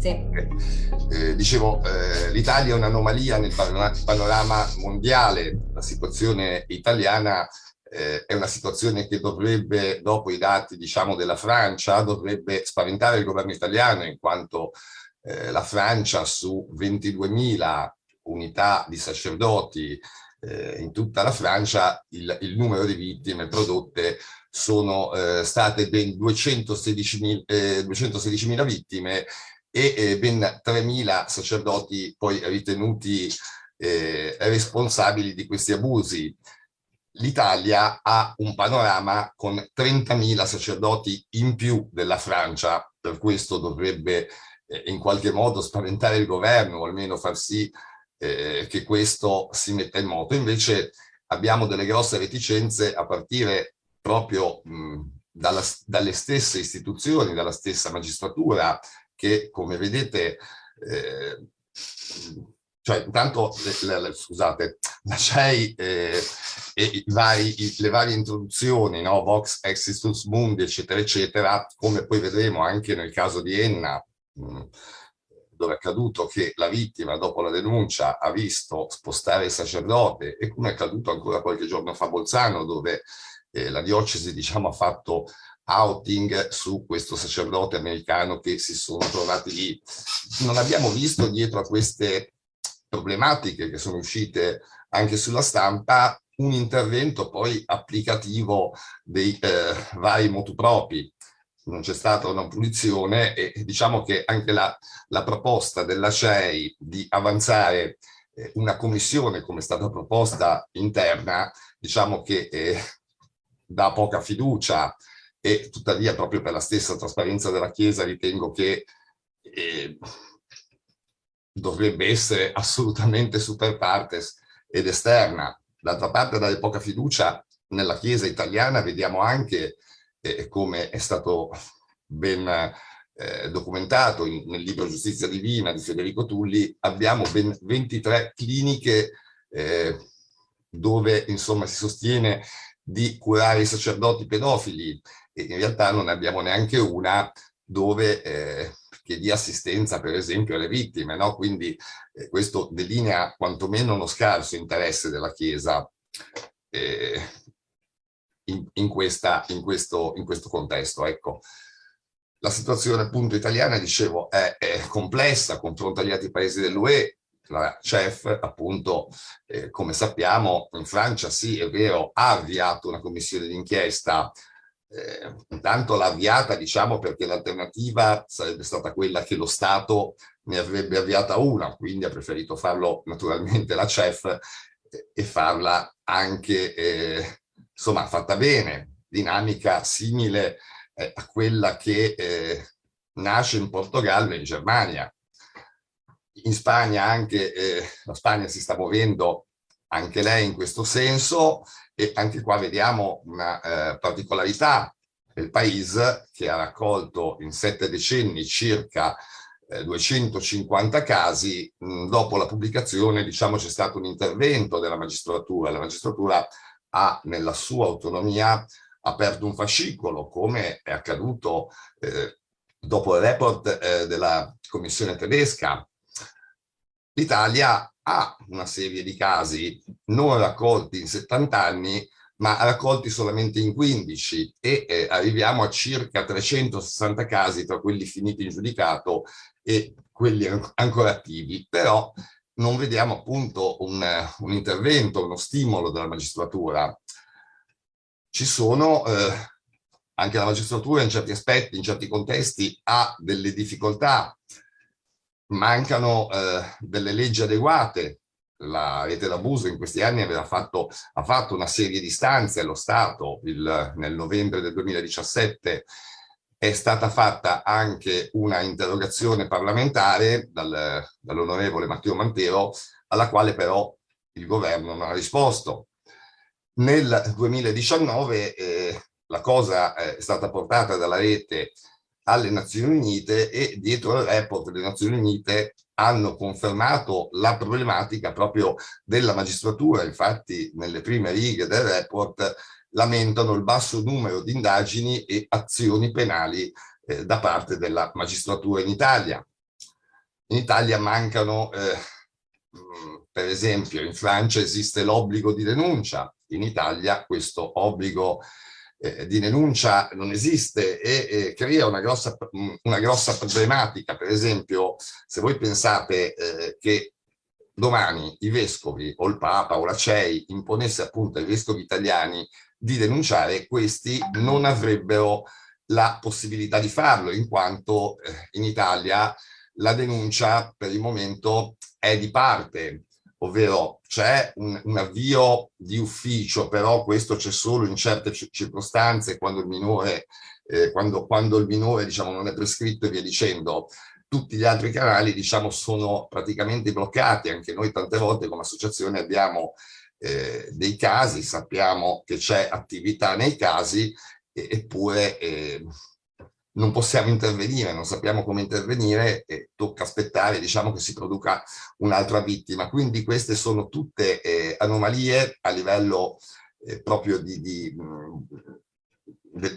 Sì. Eh, dicevo, eh, l'Italia è un'anomalia nel panorama mondiale, la situazione italiana eh, è una situazione che dovrebbe, dopo i dati diciamo, della Francia, dovrebbe spaventare il governo italiano in quanto eh, la Francia su 22.000 unità di sacerdoti eh, in tutta la Francia il, il, numero di vittime prodotte sono eh, state ben 216.000 eh, 216 vittime e ben 3.000 sacerdoti poi ritenuti eh, responsabili di questi abusi. L'Italia ha un panorama con 30.000 sacerdoti in più della Francia, per questo dovrebbe eh, in qualche modo spaventare il governo o almeno far sì eh, che questo si metta in moto. Invece abbiamo delle grosse reticenze a partire proprio mh, dalla, dalle stesse istituzioni, dalla stessa magistratura, che come vedete, eh, cioè intanto, le, le, scusate, la CEI eh, e vari, i, le varie introduzioni, no? Vox Existus Mundi, eccetera, eccetera, come poi vedremo anche nel caso di Enna, mh, dove è accaduto che la vittima dopo la denuncia ha visto spostare il sacerdote e come è accaduto ancora qualche giorno fa a Bolzano dove eh, la diocesi diciamo ha fatto outing su questo sacerdote americano che si sono trovati lì. Non abbiamo visto dietro a queste problematiche che sono uscite anche sulla stampa un intervento poi applicativo dei eh, vari motu propri non c'è stata una punizione e diciamo che anche la, la proposta della CEI di avanzare eh, una commissione come è stata proposta interna, diciamo che eh, dà poca fiducia e tuttavia proprio per la stessa trasparenza della Chiesa ritengo che eh, dovrebbe essere assolutamente super partes ed esterna. D'altra parte dare poca fiducia nella Chiesa italiana vediamo anche eh, come è stato ben eh, documentato in, nel libro Giustizia Divina di Federico Tulli, abbiamo ben 23 cliniche eh, dove insomma si sostiene di curare i sacerdoti pedofili e in realtà non abbiamo neanche una dove eh, che dia assistenza per esempio alle vittime, no? quindi eh, questo delinea quantomeno uno scarso interesse della Chiesa eh, in, in, questa, in, questo, in questo contesto. Ecco. La situazione appunto italiana, dicevo, è, è complessa, confronto agli altri paesi dell'UE, la CEF, appunto, eh, come sappiamo, in Francia sì, è vero, ha avviato una commissione d'inchiesta, eh, intanto l'ha avviata, diciamo, perché l'alternativa sarebbe stata quella che lo Stato ne avrebbe avviata una, quindi ha preferito farlo naturalmente la CEF eh, e farla anche eh, insomma fatta bene, dinamica simile eh, a quella che eh, nasce in Portogallo e in Germania. In Spagna anche, eh, la Spagna si sta muovendo anche lei in questo senso e anche qua vediamo una eh, particolarità del paese che ha raccolto in sette decenni circa 250 eh, casi, mh, dopo la pubblicazione diciamo c'è stato un intervento della magistratura, la magistratura ha nella sua autonomia aperto un fascicolo, come è accaduto eh, dopo il report eh, della commissione tedesca. L'Italia ha una serie di casi non raccolti in 70 anni, ma raccolti solamente in 15 e eh, arriviamo a circa 360 casi tra quelli finiti in giudicato e quelli ancora attivi. Però non vediamo appunto un, un intervento, uno stimolo della magistratura. Ci sono, eh, anche la magistratura in certi aspetti, in certi contesti, ha delle difficoltà, mancano eh, delle leggi adeguate. La rete d'abuso in questi anni aveva fatto, ha fatto una serie di stanze allo Stato il, nel novembre del 2017 è stata fatta anche una interrogazione parlamentare dal, dall'onorevole Matteo Mantero, alla quale però il governo non ha risposto. Nel 2019 eh, la cosa eh, è stata portata dalla rete alle Nazioni Unite e dietro al report delle Nazioni Unite hanno confermato la problematica proprio della magistratura. Infatti nelle prime righe del report lamentano il basso numero di indagini e azioni penali eh, da parte della magistratura in Italia. In Italia mancano, eh, per esempio, in Francia esiste l'obbligo di denuncia, in Italia questo obbligo eh, di denuncia non esiste e eh, crea una grossa, una grossa, problematica. Per esempio, se voi pensate eh, che domani i vescovi o il Papa o la CEI imponesse appunto ai vescovi italiani di denunciare, questi non avrebbero la possibilità di farlo, in quanto eh, in Italia la denuncia per il momento è di parte, ovvero c'è un, un, avvio di ufficio, però questo c'è solo in certe circostanze, quando il minore, eh, quando, quando il minore diciamo, non è prescritto e via dicendo. Tutti gli altri canali diciamo, sono praticamente bloccati, anche noi tante volte come associazione abbiamo eh, dei casi, sappiamo che c'è attività nei casi, eppure eh, non possiamo intervenire, non sappiamo come intervenire e tocca aspettare diciamo, che si produca un'altra vittima. Quindi queste sono tutte eh, anomalie a livello eh, proprio di, di,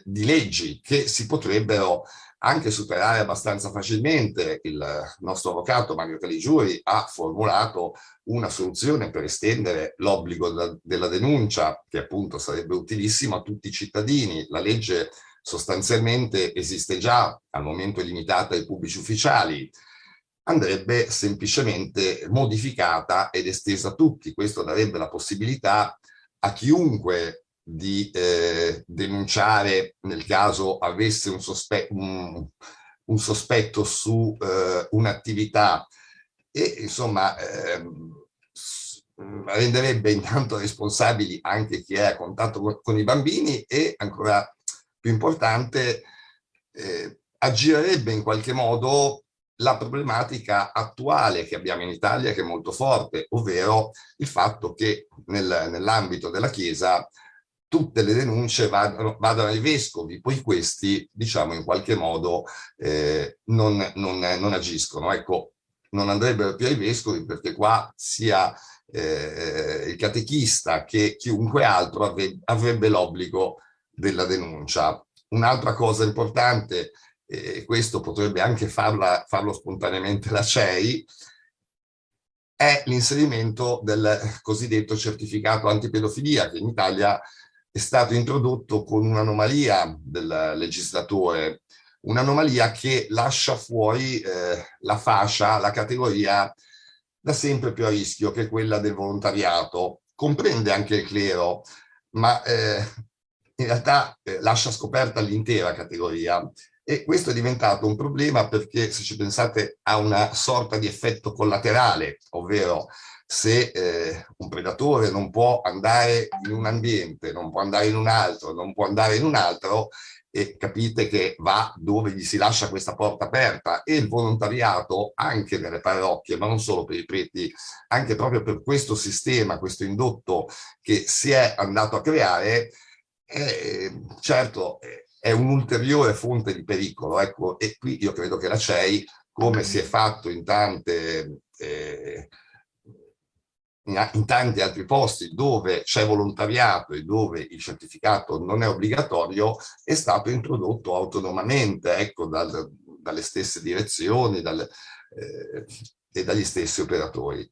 di, leggi che si potrebbero anche superare abbastanza facilmente. Il nostro avvocato Mario Caligiuri ha formulato una soluzione per estendere l'obbligo della denuncia, che appunto sarebbe utilissimo a tutti i cittadini. La legge sostanzialmente esiste già, al momento è limitata ai pubblici ufficiali, andrebbe semplicemente modificata ed estesa a tutti. Questo darebbe la possibilità a chiunque di eh, denunciare nel caso avesse un, sospe un, un sospetto su eh, un'attività e insomma eh, renderebbe intanto responsabili anche chi è a contatto con, con i bambini e ancora più importante, eh, agirerebbe in qualche modo la problematica attuale che abbiamo in Italia, che è molto forte, ovvero il fatto che nel, nell'ambito della Chiesa tutte le denunce vadano, vadano, ai vescovi, poi questi, diciamo, in qualche modo eh, non, non, non, agiscono. Ecco, non andrebbero più ai vescovi perché qua sia eh, il catechista che chiunque altro avrebbe, avrebbe l'obbligo della denuncia. Un'altra cosa importante, e questo potrebbe anche farla, farlo spontaneamente la CEI, è l'inserimento del cosiddetto certificato antipedofilia che in Italia è stato introdotto con un'anomalia del legislatore, un'anomalia che lascia fuori eh, la fascia, la categoria da sempre più a rischio, che è quella del volontariato. Comprende anche il clero, ma eh, in realtà eh, lascia scoperta l'intera categoria. E questo è diventato un problema perché se ci pensate ha una sorta di effetto collaterale, ovvero se eh, un predatore non può andare in un ambiente, non può andare in un altro, non può andare in un altro, e capite che va dove gli si lascia questa porta aperta. E il volontariato anche nelle parrocchie, ma non solo per i preti, anche proprio per questo sistema, questo indotto che si è andato a creare, eh, certo è un'ulteriore fonte di pericolo. Ecco, e qui io credo che la CEI, come si è fatto in tante... Eh, in tanti altri posti dove c'è volontariato e dove il certificato non è obbligatorio, è stato introdotto autonomamente ecco, dal, dalle stesse direzioni dal, eh, e dagli stessi operatori.